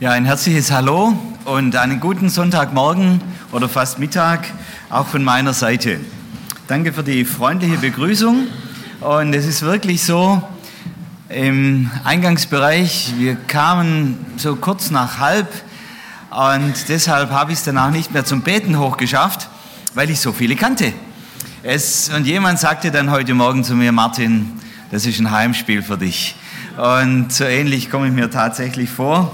Ja, ein herzliches Hallo und einen guten Sonntagmorgen oder fast Mittag auch von meiner Seite. Danke für die freundliche Begrüßung und es ist wirklich so, im Eingangsbereich, wir kamen so kurz nach halb und deshalb habe ich es danach nicht mehr zum Beten hochgeschafft, weil ich so viele kannte. Es, und jemand sagte dann heute Morgen zu mir, Martin, das ist ein Heimspiel für dich. Und so ähnlich komme ich mir tatsächlich vor.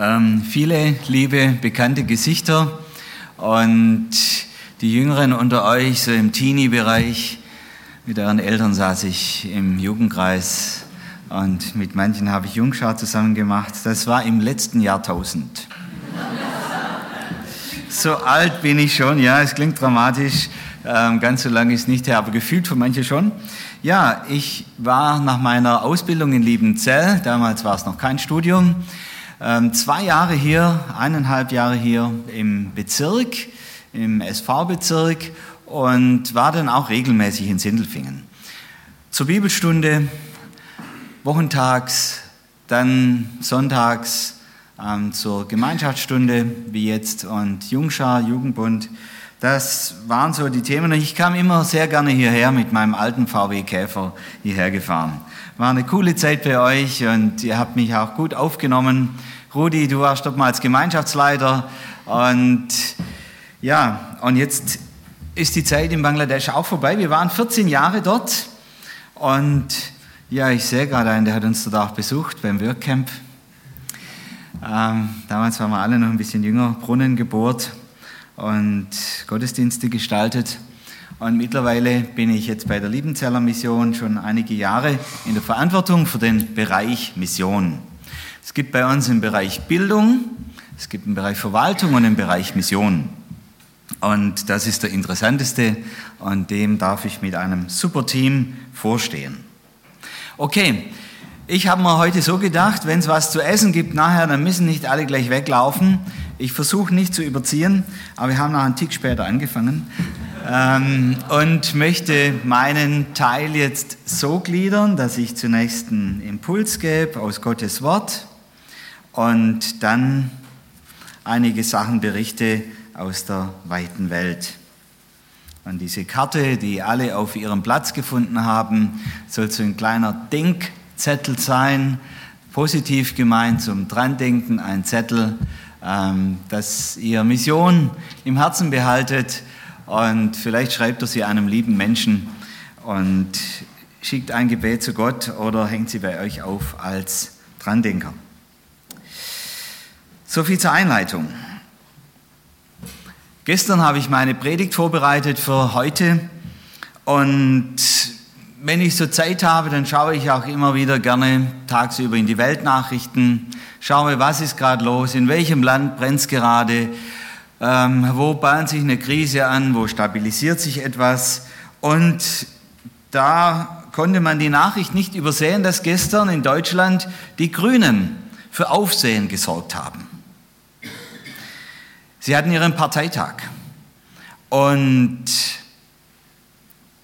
Ähm, viele liebe, bekannte Gesichter und die Jüngeren unter euch, so im Teenie-Bereich, mit euren Eltern saß ich im Jugendkreis und mit manchen habe ich Jungschau zusammen gemacht. Das war im letzten Jahrtausend. so alt bin ich schon, ja, es klingt dramatisch, ähm, ganz so lange ist nicht her, aber gefühlt für manche schon. Ja, ich war nach meiner Ausbildung in Liebenzell, damals war es noch kein Studium, zwei Jahre hier, eineinhalb Jahre hier im Bezirk, im SV-Bezirk und war dann auch regelmäßig in Sindelfingen. Zur Bibelstunde, wochentags, dann sonntags ähm, zur Gemeinschaftsstunde wie jetzt und Jungschar, Jugendbund. Das waren so die Themen. Ich kam immer sehr gerne hierher mit meinem alten VW Käfer hierher gefahren. War eine coole Zeit bei euch und ihr habt mich auch gut aufgenommen. Rudi, du warst dort mal als Gemeinschaftsleiter und ja, und jetzt ist die Zeit in Bangladesch auch vorbei. Wir waren 14 Jahre dort und ja, ich sehe gerade einen, der hat uns dort auch besucht beim Workcamp. Ähm, damals waren wir alle noch ein bisschen jünger, Brunnen gebohrt und Gottesdienste gestaltet. Und mittlerweile bin ich jetzt bei der Liebenzeller Mission schon einige Jahre in der Verantwortung für den Bereich Mission. Es gibt bei uns im Bereich Bildung, es gibt im Bereich Verwaltung und im Bereich Mission. Und das ist der interessanteste und dem darf ich mit einem super Team vorstehen. Okay, ich habe mir heute so gedacht, wenn es was zu essen gibt nachher, dann müssen nicht alle gleich weglaufen. Ich versuche nicht zu überziehen, aber wir haben noch einen Tick später angefangen ähm, und möchte meinen Teil jetzt so gliedern, dass ich zunächst einen Impuls gebe aus Gottes Wort und dann einige Sachen berichte aus der weiten Welt. Und diese Karte, die alle auf ihrem Platz gefunden haben, soll so ein kleiner Denk- Zettel sein, positiv gemeint zum Drandenken, ein Zettel, ähm, dass ihr Mission im Herzen behaltet und vielleicht schreibt ihr sie einem lieben Menschen und schickt ein Gebet zu Gott oder hängt sie bei euch auf als Drandenker. So viel zur Einleitung. Gestern habe ich meine Predigt vorbereitet für heute und wenn ich so Zeit habe, dann schaue ich auch immer wieder gerne tagsüber in die Weltnachrichten, schaue, was ist gerade los, in welchem Land brennt es gerade, ähm, wo bahnt sich eine Krise an, wo stabilisiert sich etwas. Und da konnte man die Nachricht nicht übersehen, dass gestern in Deutschland die Grünen für Aufsehen gesorgt haben. Sie hatten ihren Parteitag. Und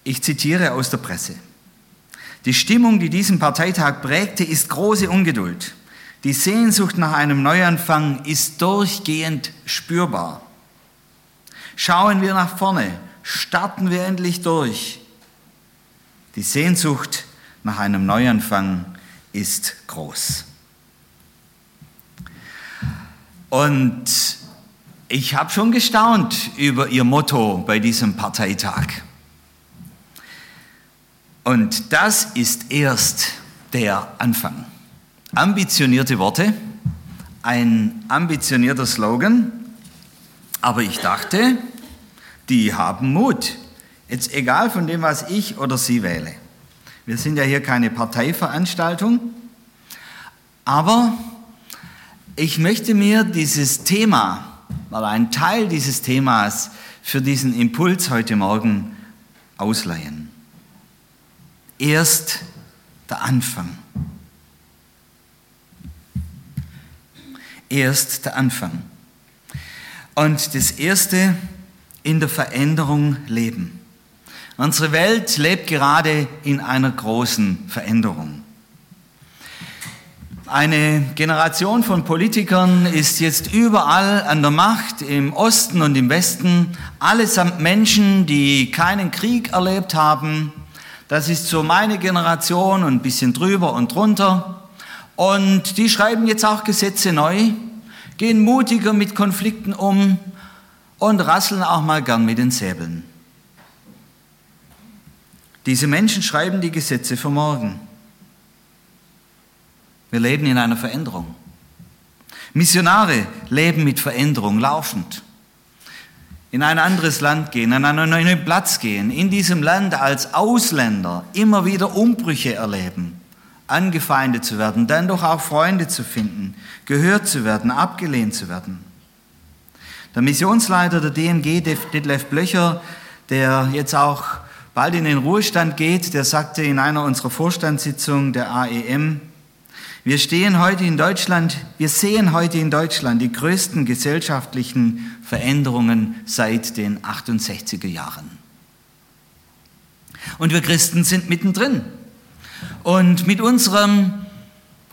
ich zitiere aus der Presse. Die Stimmung, die diesen Parteitag prägte, ist große Ungeduld. Die Sehnsucht nach einem Neuanfang ist durchgehend spürbar. Schauen wir nach vorne, starten wir endlich durch. Die Sehnsucht nach einem Neuanfang ist groß. Und ich habe schon gestaunt über Ihr Motto bei diesem Parteitag. Und das ist erst der Anfang. Ambitionierte Worte, ein ambitionierter Slogan, aber ich dachte, die haben Mut. Jetzt egal von dem, was ich oder Sie wähle. Wir sind ja hier keine Parteiveranstaltung, aber ich möchte mir dieses Thema, oder einen Teil dieses Themas für diesen Impuls heute Morgen ausleihen erst der Anfang. Erst der Anfang. Und das Erste in der Veränderung leben. Unsere Welt lebt gerade in einer großen Veränderung. Eine Generation von Politikern ist jetzt überall an der Macht, im Osten und im Westen, allesamt Menschen, die keinen Krieg erlebt haben. Das ist so meine Generation und ein bisschen drüber und drunter. Und die schreiben jetzt auch Gesetze neu, gehen mutiger mit Konflikten um und rasseln auch mal gern mit den Säbeln. Diese Menschen schreiben die Gesetze für morgen. Wir leben in einer Veränderung. Missionare leben mit Veränderung laufend. In ein anderes Land gehen, an einen neuen Platz gehen, in diesem Land als Ausländer immer wieder Umbrüche erleben, angefeindet zu werden, dann doch auch Freunde zu finden, gehört zu werden, abgelehnt zu werden. Der Missionsleiter der DMG, Detlef Blöcher, der jetzt auch bald in den Ruhestand geht, der sagte in einer unserer Vorstandssitzungen der AEM, wir stehen heute in Deutschland, wir sehen heute in Deutschland die größten gesellschaftlichen Veränderungen seit den 68er Jahren. Und wir Christen sind mittendrin. Und mit unserem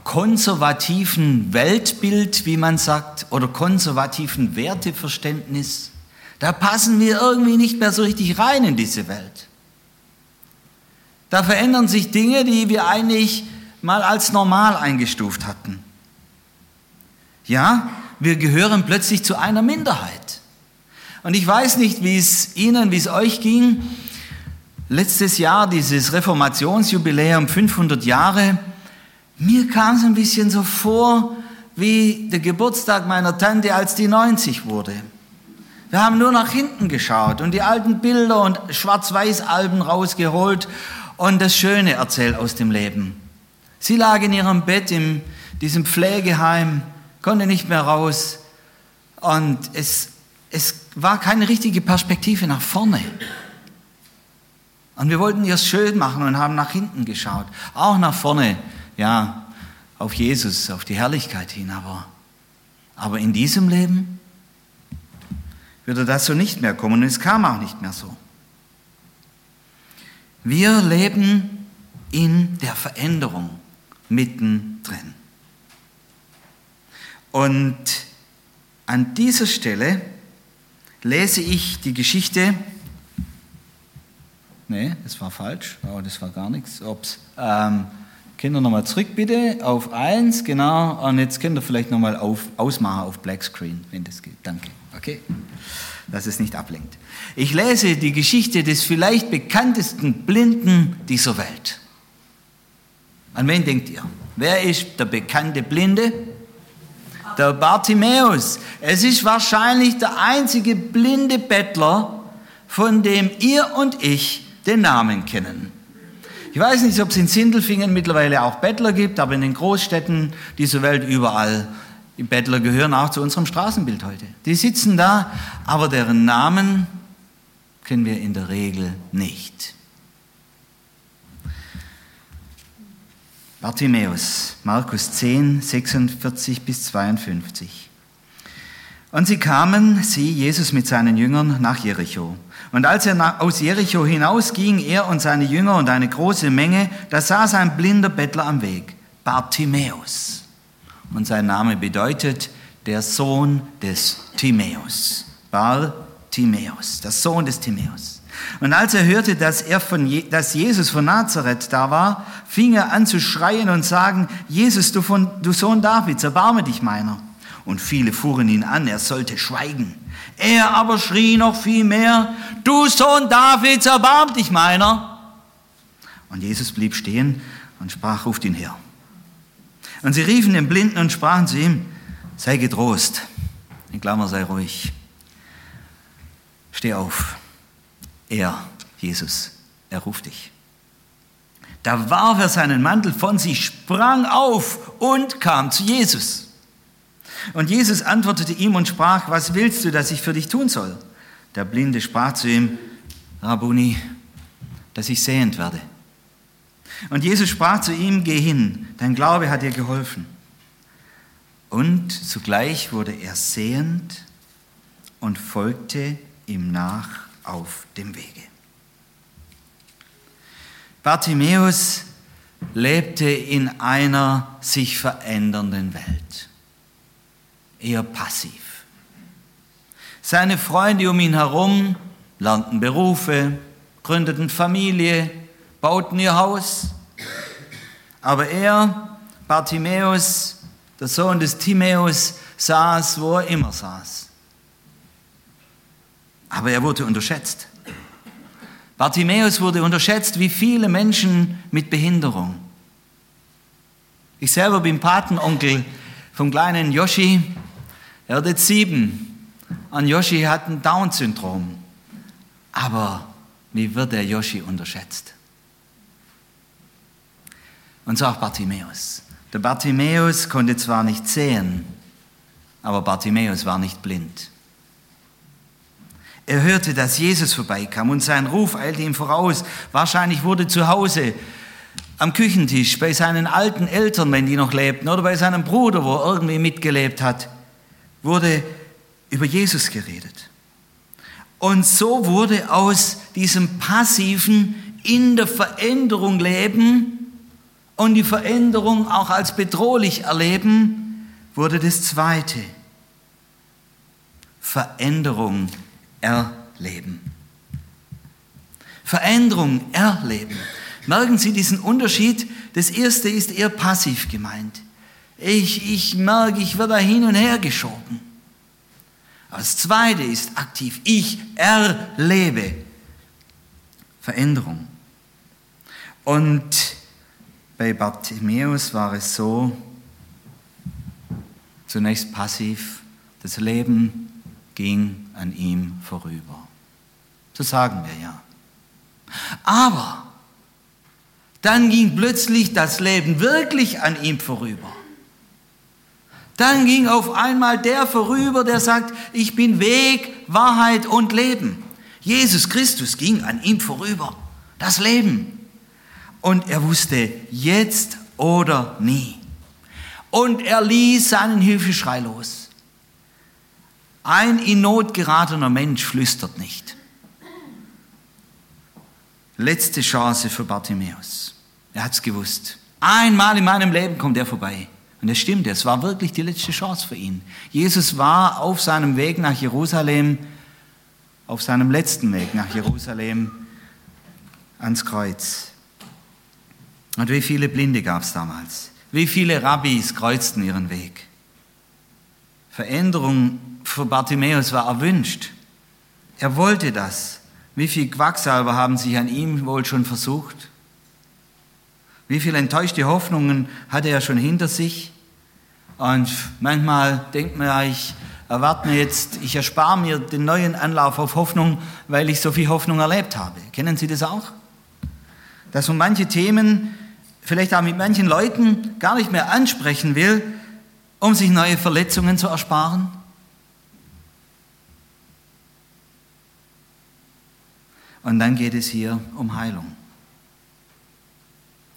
konservativen Weltbild, wie man sagt, oder konservativen Werteverständnis, da passen wir irgendwie nicht mehr so richtig rein in diese Welt. Da verändern sich Dinge, die wir eigentlich mal als normal eingestuft hatten. Ja, wir gehören plötzlich zu einer Minderheit. Und ich weiß nicht, wie es Ihnen, wie es euch ging. Letztes Jahr, dieses Reformationsjubiläum, 500 Jahre, mir kam es ein bisschen so vor wie der Geburtstag meiner Tante, als die 90 wurde. Wir haben nur nach hinten geschaut und die alten Bilder und Schwarz-Weiß-Alben rausgeholt und das Schöne erzählt aus dem Leben. Sie lag in ihrem Bett in diesem Pflegeheim, konnte nicht mehr raus und es, es war keine richtige Perspektive nach vorne. Und wir wollten ihr es schön machen und haben nach hinten geschaut, auch nach vorne, ja, auf Jesus, auf die Herrlichkeit hin, aber, aber in diesem Leben würde das so nicht mehr kommen und es kam auch nicht mehr so. Wir leben in der Veränderung mittendrin. Und an dieser Stelle lese ich die Geschichte. Nee, das war falsch. Oh, das war gar nichts. Ups. Ähm, Kinder nochmal zurück bitte auf 1, genau. Und jetzt könnt ihr vielleicht nochmal ausmachen auf Black Screen, wenn das geht. Danke. Okay. Dass es nicht ablenkt. Ich lese die Geschichte des vielleicht bekanntesten Blinden dieser Welt. An wen denkt ihr? Wer ist der bekannte Blinde? Der Bartimäus. Es ist wahrscheinlich der einzige blinde Bettler, von dem ihr und ich den Namen kennen. Ich weiß nicht, ob es in Sindelfingen mittlerweile auch Bettler gibt, aber in den Großstädten dieser Welt überall. Die Bettler gehören auch zu unserem Straßenbild heute. Die sitzen da, aber deren Namen kennen wir in der Regel nicht. Bartimäus, Markus 10, 46 bis 52. Und sie kamen, sie, Jesus mit seinen Jüngern, nach Jericho. Und als er aus Jericho hinausging, er und seine Jünger und eine große Menge, da saß ein blinder Bettler am Weg, Bartimäus. Und sein Name bedeutet der Sohn des Timäus. Bartimäus, der Sohn des Timäus. Und als er hörte, dass, er von Je dass Jesus von Nazareth da war, fing er an zu schreien und sagen, Jesus, du, von, du Sohn Davids, erbarme dich meiner. Und viele fuhren ihn an, er sollte schweigen. Er aber schrie noch viel mehr, du Sohn Davids, erbarm dich meiner. Und Jesus blieb stehen und sprach, ruft ihn her. Und sie riefen den Blinden und sprachen zu ihm, sei getrost, in Klammer sei ruhig, steh auf. Er, Jesus, er ruft dich. Da warf er seinen Mantel von sich, sprang auf und kam zu Jesus. Und Jesus antwortete ihm und sprach, was willst du, dass ich für dich tun soll? Der Blinde sprach zu ihm, Rabuni, dass ich sehend werde. Und Jesus sprach zu ihm, geh hin, dein Glaube hat dir geholfen. Und zugleich wurde er sehend und folgte ihm nach auf dem Wege. Bartimäus lebte in einer sich verändernden Welt. Eher passiv. Seine Freunde um ihn herum lernten Berufe, gründeten Familie, bauten ihr Haus. Aber er, Bartimäus, der Sohn des Timäus, saß, wo er immer saß. Aber er wurde unterschätzt. Bartimäus wurde unterschätzt wie viele Menschen mit Behinderung. Ich selber bin Patenonkel vom kleinen Yoshi. Er wird jetzt sieben. Und Yoshi hat ein Down-Syndrom. Aber wie wird der Yoshi unterschätzt? Und so auch Bartimäus. Der Bartimäus konnte zwar nicht sehen, aber Bartimäus war nicht blind. Er hörte, dass Jesus vorbeikam und sein Ruf eilte ihm voraus. Wahrscheinlich wurde zu Hause am Küchentisch bei seinen alten Eltern, wenn die noch lebten, oder bei seinem Bruder, wo er irgendwie mitgelebt hat, wurde über Jesus geredet. Und so wurde aus diesem passiven in der Veränderung leben und die Veränderung auch als bedrohlich erleben, wurde das zweite. Veränderung erleben. Veränderung erleben. Merken Sie diesen Unterschied? Das erste ist eher passiv gemeint. Ich, ich merke, ich werde da hin und her geschoben. Das zweite ist aktiv. Ich erlebe Veränderung. Und bei Bartimäus war es so, zunächst passiv, das Leben ging an ihm vorüber. So sagen wir ja. Aber dann ging plötzlich das Leben wirklich an ihm vorüber. Dann ging auf einmal der vorüber, der sagt, ich bin Weg, Wahrheit und Leben. Jesus Christus ging an ihm vorüber. Das Leben. Und er wusste jetzt oder nie. Und er ließ seinen Hilfeschrei los. Ein in Not geratener Mensch flüstert nicht. Letzte Chance für Bartimäus. Er hat es gewusst. Einmal in meinem Leben kommt er vorbei. Und es stimmt, es war wirklich die letzte Chance für ihn. Jesus war auf seinem Weg nach Jerusalem, auf seinem letzten Weg nach Jerusalem ans Kreuz. Und wie viele Blinde gab es damals? Wie viele Rabbis kreuzten ihren Weg? Veränderung für Bartimäus war erwünscht. Er wollte das. Wie viele Quacksalber haben sich an ihm wohl schon versucht? Wie viele enttäuschte Hoffnungen hatte er schon hinter sich? Und manchmal denkt man ich erwarte mir jetzt, ich erspare mir den neuen Anlauf auf Hoffnung, weil ich so viel Hoffnung erlebt habe. Kennen Sie das auch? Dass man manche Themen vielleicht auch mit manchen Leuten gar nicht mehr ansprechen will, um sich neue Verletzungen zu ersparen? Und dann geht es hier um Heilung.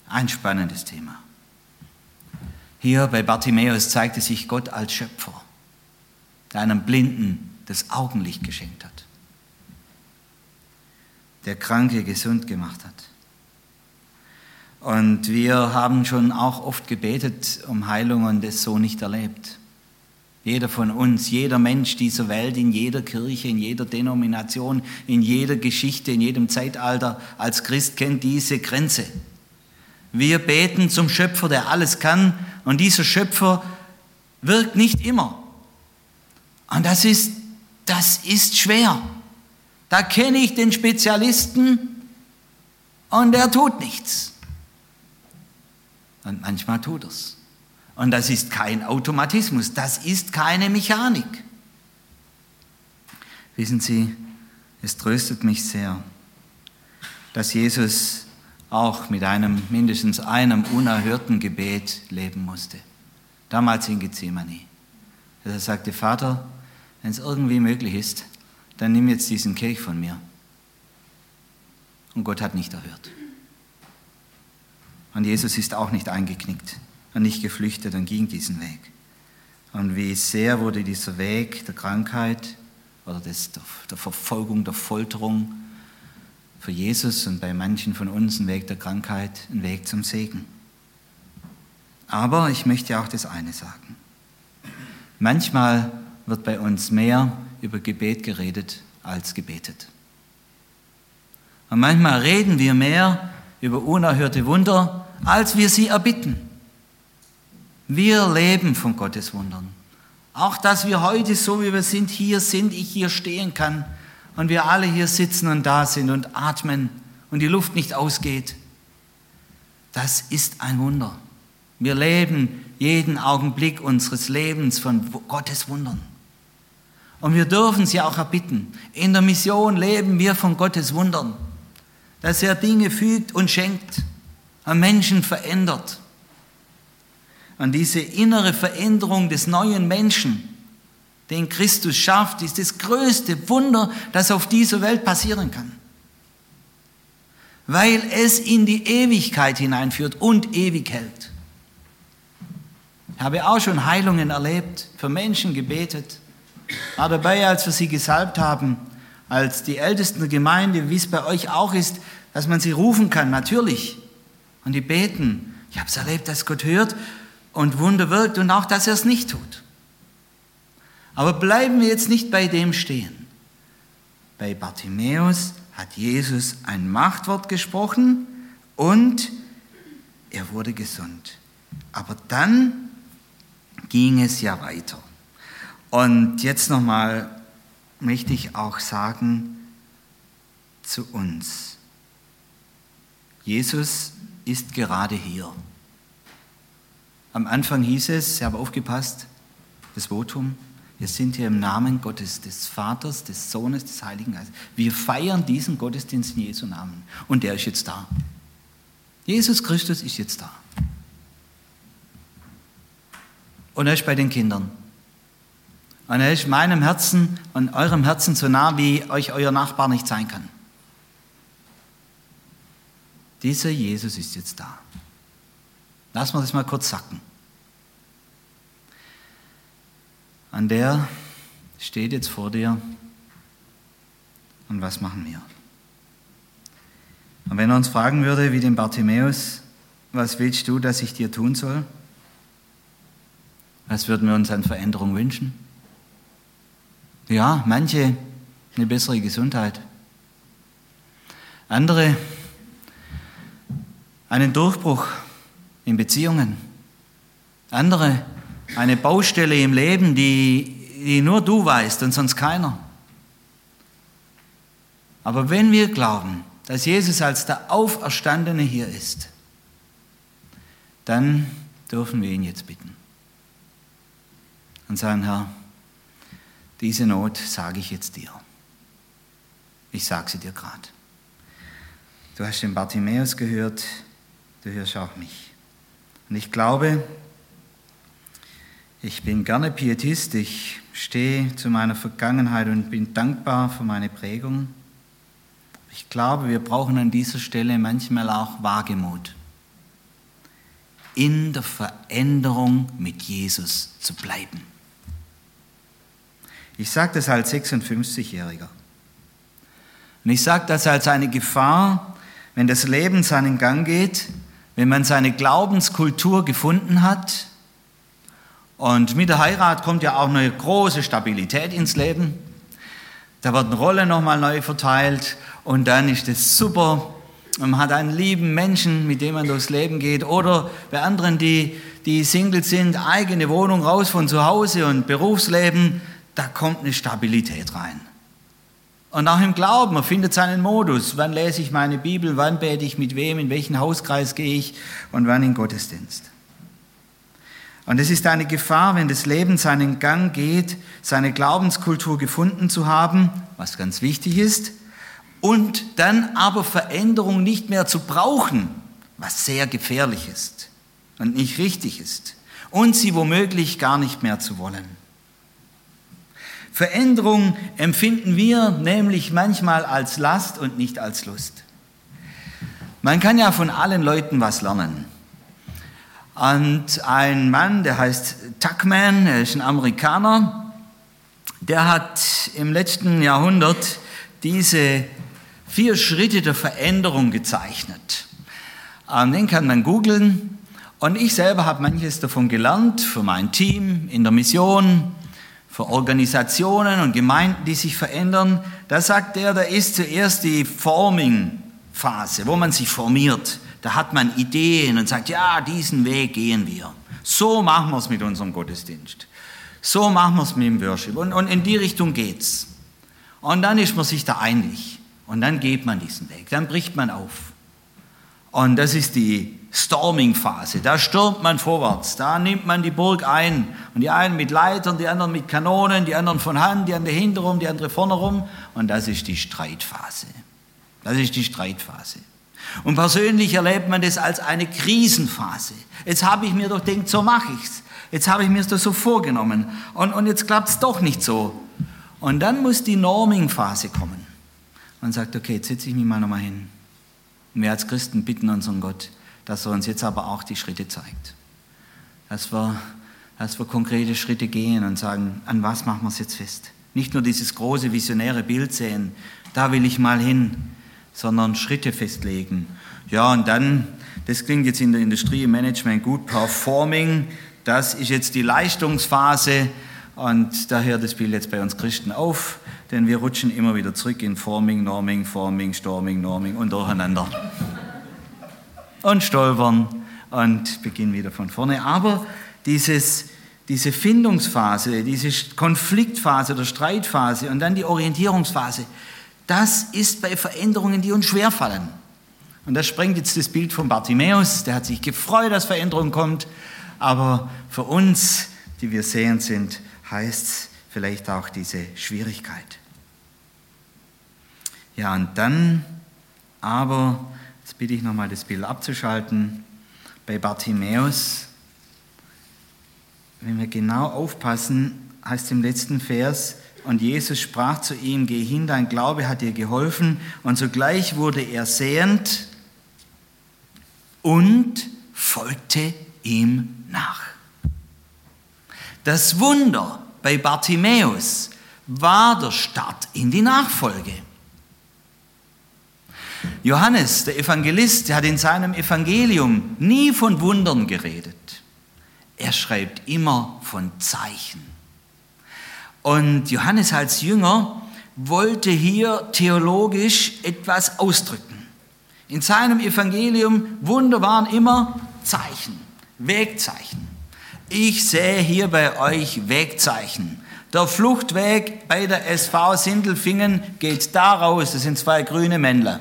Ein spannendes Thema. Hier bei Bartimäus zeigte sich Gott als Schöpfer, der einem Blinden das Augenlicht geschenkt hat, der Kranke gesund gemacht hat. Und wir haben schon auch oft gebetet um Heilung und es so nicht erlebt. Jeder von uns, jeder Mensch dieser Welt, in jeder Kirche, in jeder Denomination, in jeder Geschichte, in jedem Zeitalter als Christ kennt diese Grenze. Wir beten zum Schöpfer, der alles kann, und dieser Schöpfer wirkt nicht immer. Und das ist, das ist schwer. Da kenne ich den Spezialisten und der tut nichts. Und manchmal tut es. Und das ist kein Automatismus, das ist keine Mechanik. Wissen Sie, es tröstet mich sehr, dass Jesus auch mit einem mindestens einem unerhörten Gebet leben musste. Damals in Gethsemane. Er sagte, Vater, wenn es irgendwie möglich ist, dann nimm jetzt diesen Kelch von mir. Und Gott hat nicht erhört. Und Jesus ist auch nicht eingeknickt und nicht geflüchtet und ging diesen Weg. Und wie sehr wurde dieser Weg der Krankheit oder des, der Verfolgung, der Folterung für Jesus und bei manchen von uns ein Weg der Krankheit, ein Weg zum Segen. Aber ich möchte auch das eine sagen. Manchmal wird bei uns mehr über Gebet geredet als gebetet. Und manchmal reden wir mehr über unerhörte Wunder, als wir sie erbitten. Wir leben von Gottes Wundern. Auch dass wir heute, so wie wir sind, hier sind, ich hier stehen kann und wir alle hier sitzen und da sind und atmen und die Luft nicht ausgeht. Das ist ein Wunder. Wir leben jeden Augenblick unseres Lebens von Gottes Wundern. Und wir dürfen sie auch erbitten. In der Mission leben wir von Gottes Wundern, dass er Dinge fügt und schenkt, und Menschen verändert. Und diese innere Veränderung des neuen Menschen, den Christus schafft, ist das größte Wunder, das auf dieser Welt passieren kann. Weil es in die Ewigkeit hineinführt und ewig hält. Ich habe auch schon Heilungen erlebt, für Menschen gebetet, war dabei, als wir sie gesalbt haben, als die Ältesten der Gemeinde, wie es bei euch auch ist, dass man sie rufen kann, natürlich. Und die beten. Ich habe es erlebt, dass Gott hört und Wunder wirkt und auch, dass er es nicht tut. Aber bleiben wir jetzt nicht bei dem stehen. Bei Bartimäus hat Jesus ein Machtwort gesprochen und er wurde gesund. Aber dann ging es ja weiter. Und jetzt nochmal möchte ich auch sagen zu uns. Jesus ist gerade hier. Am Anfang hieß es, ich habe aufgepasst, das Votum, wir sind hier im Namen Gottes, des Vaters, des Sohnes, des Heiligen Geistes. Wir feiern diesen Gottesdienst in Jesu Namen. Und der ist jetzt da. Jesus Christus ist jetzt da. Und er ist bei den Kindern. Und er ist meinem Herzen und eurem Herzen so nah, wie euch euer Nachbar nicht sein kann. Dieser Jesus ist jetzt da. Lassen wir das mal kurz sacken. Und der steht jetzt vor dir. Und was machen wir? Und wenn er uns fragen würde, wie den Bartimäus, was willst du, dass ich dir tun soll? Was würden wir uns an Veränderung wünschen? Ja, manche eine bessere Gesundheit. Andere einen Durchbruch in Beziehungen. Andere eine Baustelle im Leben, die, die nur du weißt und sonst keiner. Aber wenn wir glauben, dass Jesus als der Auferstandene hier ist, dann dürfen wir ihn jetzt bitten und sagen, Herr, diese Not sage ich jetzt dir. Ich sage sie dir gerade. Du hast den Bartimäus gehört, du hörst auch mich. Und ich glaube, ich bin gerne Pietist, ich stehe zu meiner Vergangenheit und bin dankbar für meine Prägung. Ich glaube, wir brauchen an dieser Stelle manchmal auch Wagemut. In der Veränderung mit Jesus zu bleiben. Ich sage das als 56-Jähriger. Und ich sage das als eine Gefahr, wenn das Leben seinen Gang geht, wenn man seine Glaubenskultur gefunden hat. Und mit der Heirat kommt ja auch eine große Stabilität ins Leben. Da werden Rollen nochmal neu verteilt und dann ist es super. Man hat einen lieben Menschen, mit dem man durchs Leben geht. Oder bei anderen, die, die Single sind, eigene Wohnung raus von zu Hause und Berufsleben da kommt eine Stabilität rein. Und auch im Glauben, man findet seinen Modus. Wann lese ich meine Bibel, wann bete ich mit wem, in welchen Hauskreis gehe ich und wann in Gottesdienst. Und es ist eine Gefahr, wenn das Leben seinen Gang geht, seine Glaubenskultur gefunden zu haben, was ganz wichtig ist, und dann aber Veränderung nicht mehr zu brauchen, was sehr gefährlich ist und nicht richtig ist, und sie womöglich gar nicht mehr zu wollen. Veränderung empfinden wir nämlich manchmal als Last und nicht als Lust. Man kann ja von allen Leuten was lernen. Und ein Mann, der heißt Tuckman, er ist ein Amerikaner, der hat im letzten Jahrhundert diese vier Schritte der Veränderung gezeichnet. Den kann man googeln Und ich selber habe manches davon gelernt für mein Team in der Mission, für Organisationen und Gemeinden, die sich verändern. Da sagt er, da ist zuerst die Forming-Phase, wo man sich formiert. Da hat man Ideen und sagt, ja, diesen Weg gehen wir. So machen wir es mit unserem Gottesdienst. So machen wir es mit dem Worship. Und, und in die Richtung geht's. Und dann ist man sich da einig. Und dann geht man diesen Weg. Dann bricht man auf. Und das ist die Storming-Phase. Da stürmt man vorwärts. Da nimmt man die Burg ein. Und die einen mit Leitern, die anderen mit Kanonen, die anderen von Hand, die andere hinterrum, die andere vorne rum. Und das ist die Streitphase. Das ist die Streitphase. Und persönlich erlebt man das als eine Krisenphase. Jetzt habe ich mir doch gedacht, so mache ich's. Jetzt habe ich mir das so vorgenommen. Und, und jetzt klappt es doch nicht so. Und dann muss die Norming-Phase kommen. Man sagt, okay, jetzt setze ich mich mal nochmal hin. Und wir als Christen bitten unseren Gott, dass er uns jetzt aber auch die Schritte zeigt. Dass wir, dass wir konkrete Schritte gehen und sagen, an was machen wir es jetzt fest? Nicht nur dieses große visionäre Bild sehen, da will ich mal hin, sondern Schritte festlegen. Ja, und dann, das klingt jetzt in der Industrie im Management gut, Performing, das ist jetzt die Leistungsphase und da hört das Bild jetzt bei uns Christen auf, denn wir rutschen immer wieder zurück in Forming, Norming, Forming, Storming, Norming und durcheinander. Und stolpern und beginnen wieder von vorne. Aber dieses, diese Findungsphase, diese Konfliktphase oder Streitphase und dann die Orientierungsphase, das ist bei Veränderungen, die uns schwerfallen. Und das sprengt jetzt das Bild von Bartimäus, der hat sich gefreut, dass Veränderung kommt, aber für uns, die wir sehend sind, heißt es vielleicht auch diese Schwierigkeit. Ja, und dann aber, jetzt bitte ich nochmal das Bild abzuschalten, bei Bartimäus, wenn wir genau aufpassen, heißt im letzten Vers, und Jesus sprach zu ihm, geh hin, dein Glaube hat dir geholfen. Und sogleich wurde er sehend und folgte ihm nach. Das Wunder bei Bartimäus war der Start in die Nachfolge. Johannes, der Evangelist, hat in seinem Evangelium nie von Wundern geredet. Er schreibt immer von Zeichen. Und Johannes als Jünger wollte hier theologisch etwas ausdrücken. In seinem Evangelium Wunder waren immer Zeichen, Wegzeichen. Ich sehe hier bei euch Wegzeichen. Der Fluchtweg bei der SV Sindelfingen geht da raus. Das sind zwei grüne Männler.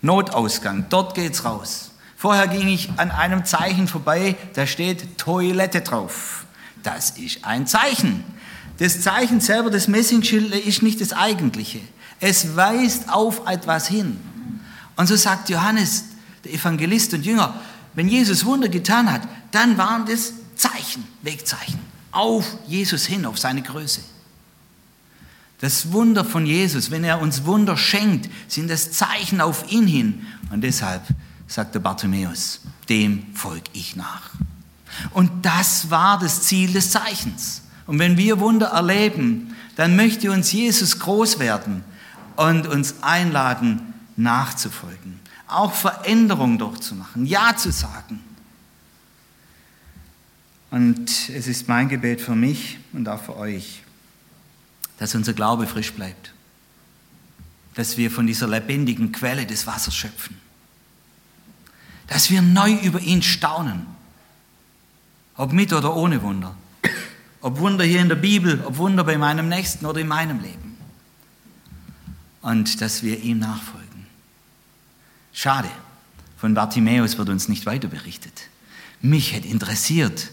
Notausgang, dort geht's raus. Vorher ging ich an einem Zeichen vorbei, da steht Toilette drauf. Das ist ein Zeichen. Das Zeichen selber, das Messingschild, ist nicht das eigentliche. Es weist auf etwas hin. Und so sagt Johannes, der Evangelist und Jünger, wenn Jesus Wunder getan hat, dann waren das Zeichen, Wegzeichen, auf Jesus hin, auf seine Größe. Das Wunder von Jesus, wenn er uns Wunder schenkt, sind das Zeichen auf ihn hin. Und deshalb sagt der Bartimäus, dem folge ich nach. Und das war das Ziel des Zeichens. Und wenn wir Wunder erleben, dann möchte uns Jesus groß werden und uns einladen, nachzufolgen. Auch Veränderung durchzumachen, Ja zu sagen. Und es ist mein Gebet für mich und auch für euch, dass unser Glaube frisch bleibt. Dass wir von dieser lebendigen Quelle des Wassers schöpfen. Dass wir neu über ihn staunen. Ob mit oder ohne Wunder. Ob Wunder hier in der Bibel, ob Wunder bei meinem Nächsten oder in meinem Leben. Und dass wir ihm nachfolgen. Schade, von Bartimäus wird uns nicht weiter berichtet. Mich hätte interessiert,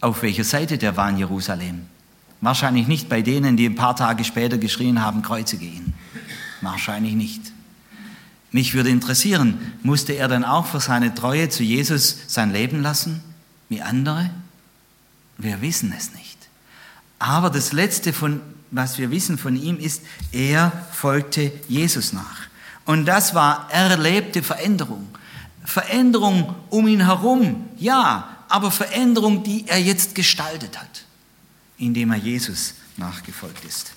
auf welcher Seite der war in Jerusalem. Wahrscheinlich nicht bei denen, die ein paar Tage später geschrien haben, kreuzige ihn. Wahrscheinlich nicht. Mich würde interessieren, musste er dann auch für seine Treue zu Jesus sein Leben lassen, wie andere? Wir wissen es nicht. Aber das Letzte, von, was wir wissen von ihm, ist, er folgte Jesus nach. Und das war erlebte Veränderung. Veränderung um ihn herum, ja, aber Veränderung, die er jetzt gestaltet hat, indem er Jesus nachgefolgt ist.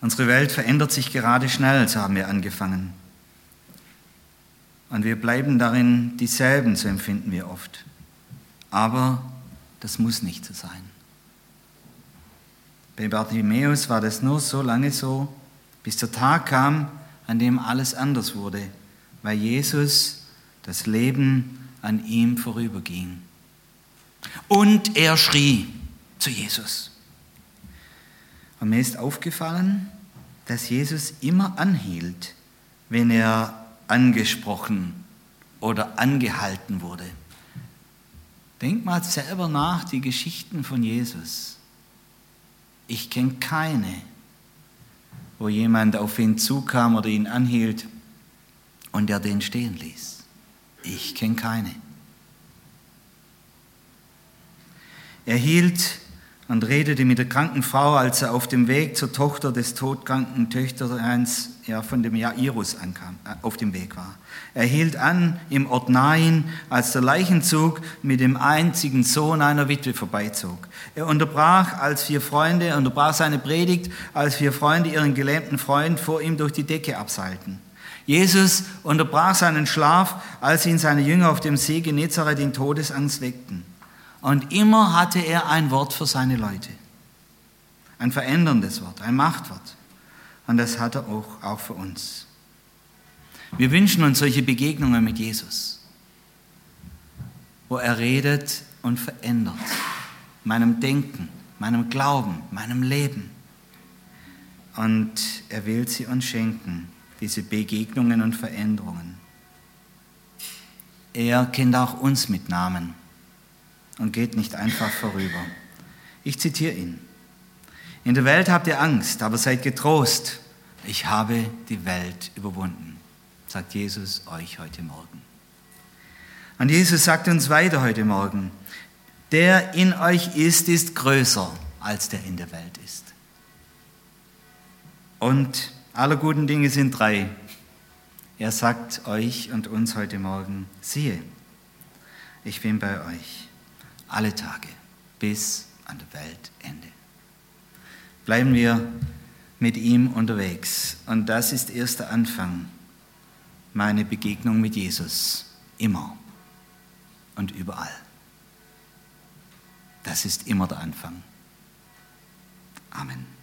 Unsere Welt verändert sich gerade schnell, so haben wir angefangen. Und wir bleiben darin dieselben, so empfinden wir oft. Aber das muss nicht so sein. Bei Bartimäus war das nur so lange so, bis der Tag kam, an dem alles anders wurde, weil Jesus das Leben an ihm vorüberging. Und er schrie zu Jesus. Und mir ist aufgefallen, dass Jesus immer anhielt, wenn er angesprochen oder angehalten wurde. Denk mal selber nach die Geschichten von Jesus. Ich kenne keine, wo jemand auf ihn zukam oder ihn anhielt und er den stehen ließ. Ich kenne keine. Er hielt und redete mit der kranken Frau, als er auf dem Weg zur Tochter des todkranken Töchterleins ja, von dem Jairus ankam, äh, auf dem Weg war. Er hielt an im Ort Nain, als der Leichenzug mit dem einzigen Sohn einer Witwe vorbeizog. Er unterbrach als vier Freunde, er unterbrach seine Predigt, als vier Freunde ihren gelähmten Freund vor ihm durch die Decke abseilten. Jesus unterbrach seinen Schlaf, als ihn seine Jünger auf dem See Genezareth in Todesangst weckten. Und immer hatte er ein Wort für seine Leute. Ein veränderndes Wort, ein Machtwort. Und das hat er auch, auch für uns. Wir wünschen uns solche Begegnungen mit Jesus, wo er redet und verändert. Meinem Denken, meinem Glauben, meinem Leben. Und er will sie uns schenken, diese Begegnungen und Veränderungen. Er kennt auch uns mit Namen und geht nicht einfach vorüber. Ich zitiere ihn. In der Welt habt ihr Angst, aber seid getrost. Ich habe die Welt überwunden, sagt Jesus euch heute Morgen. Und Jesus sagt uns weiter heute Morgen, der in euch ist, ist größer als der in der Welt ist. Und alle guten Dinge sind drei. Er sagt euch und uns heute Morgen, siehe, ich bin bei euch alle Tage bis an der Weltende. Bleiben wir mit ihm unterwegs. Und das ist erst der Anfang, meine Begegnung mit Jesus. Immer und überall. Das ist immer der Anfang. Amen.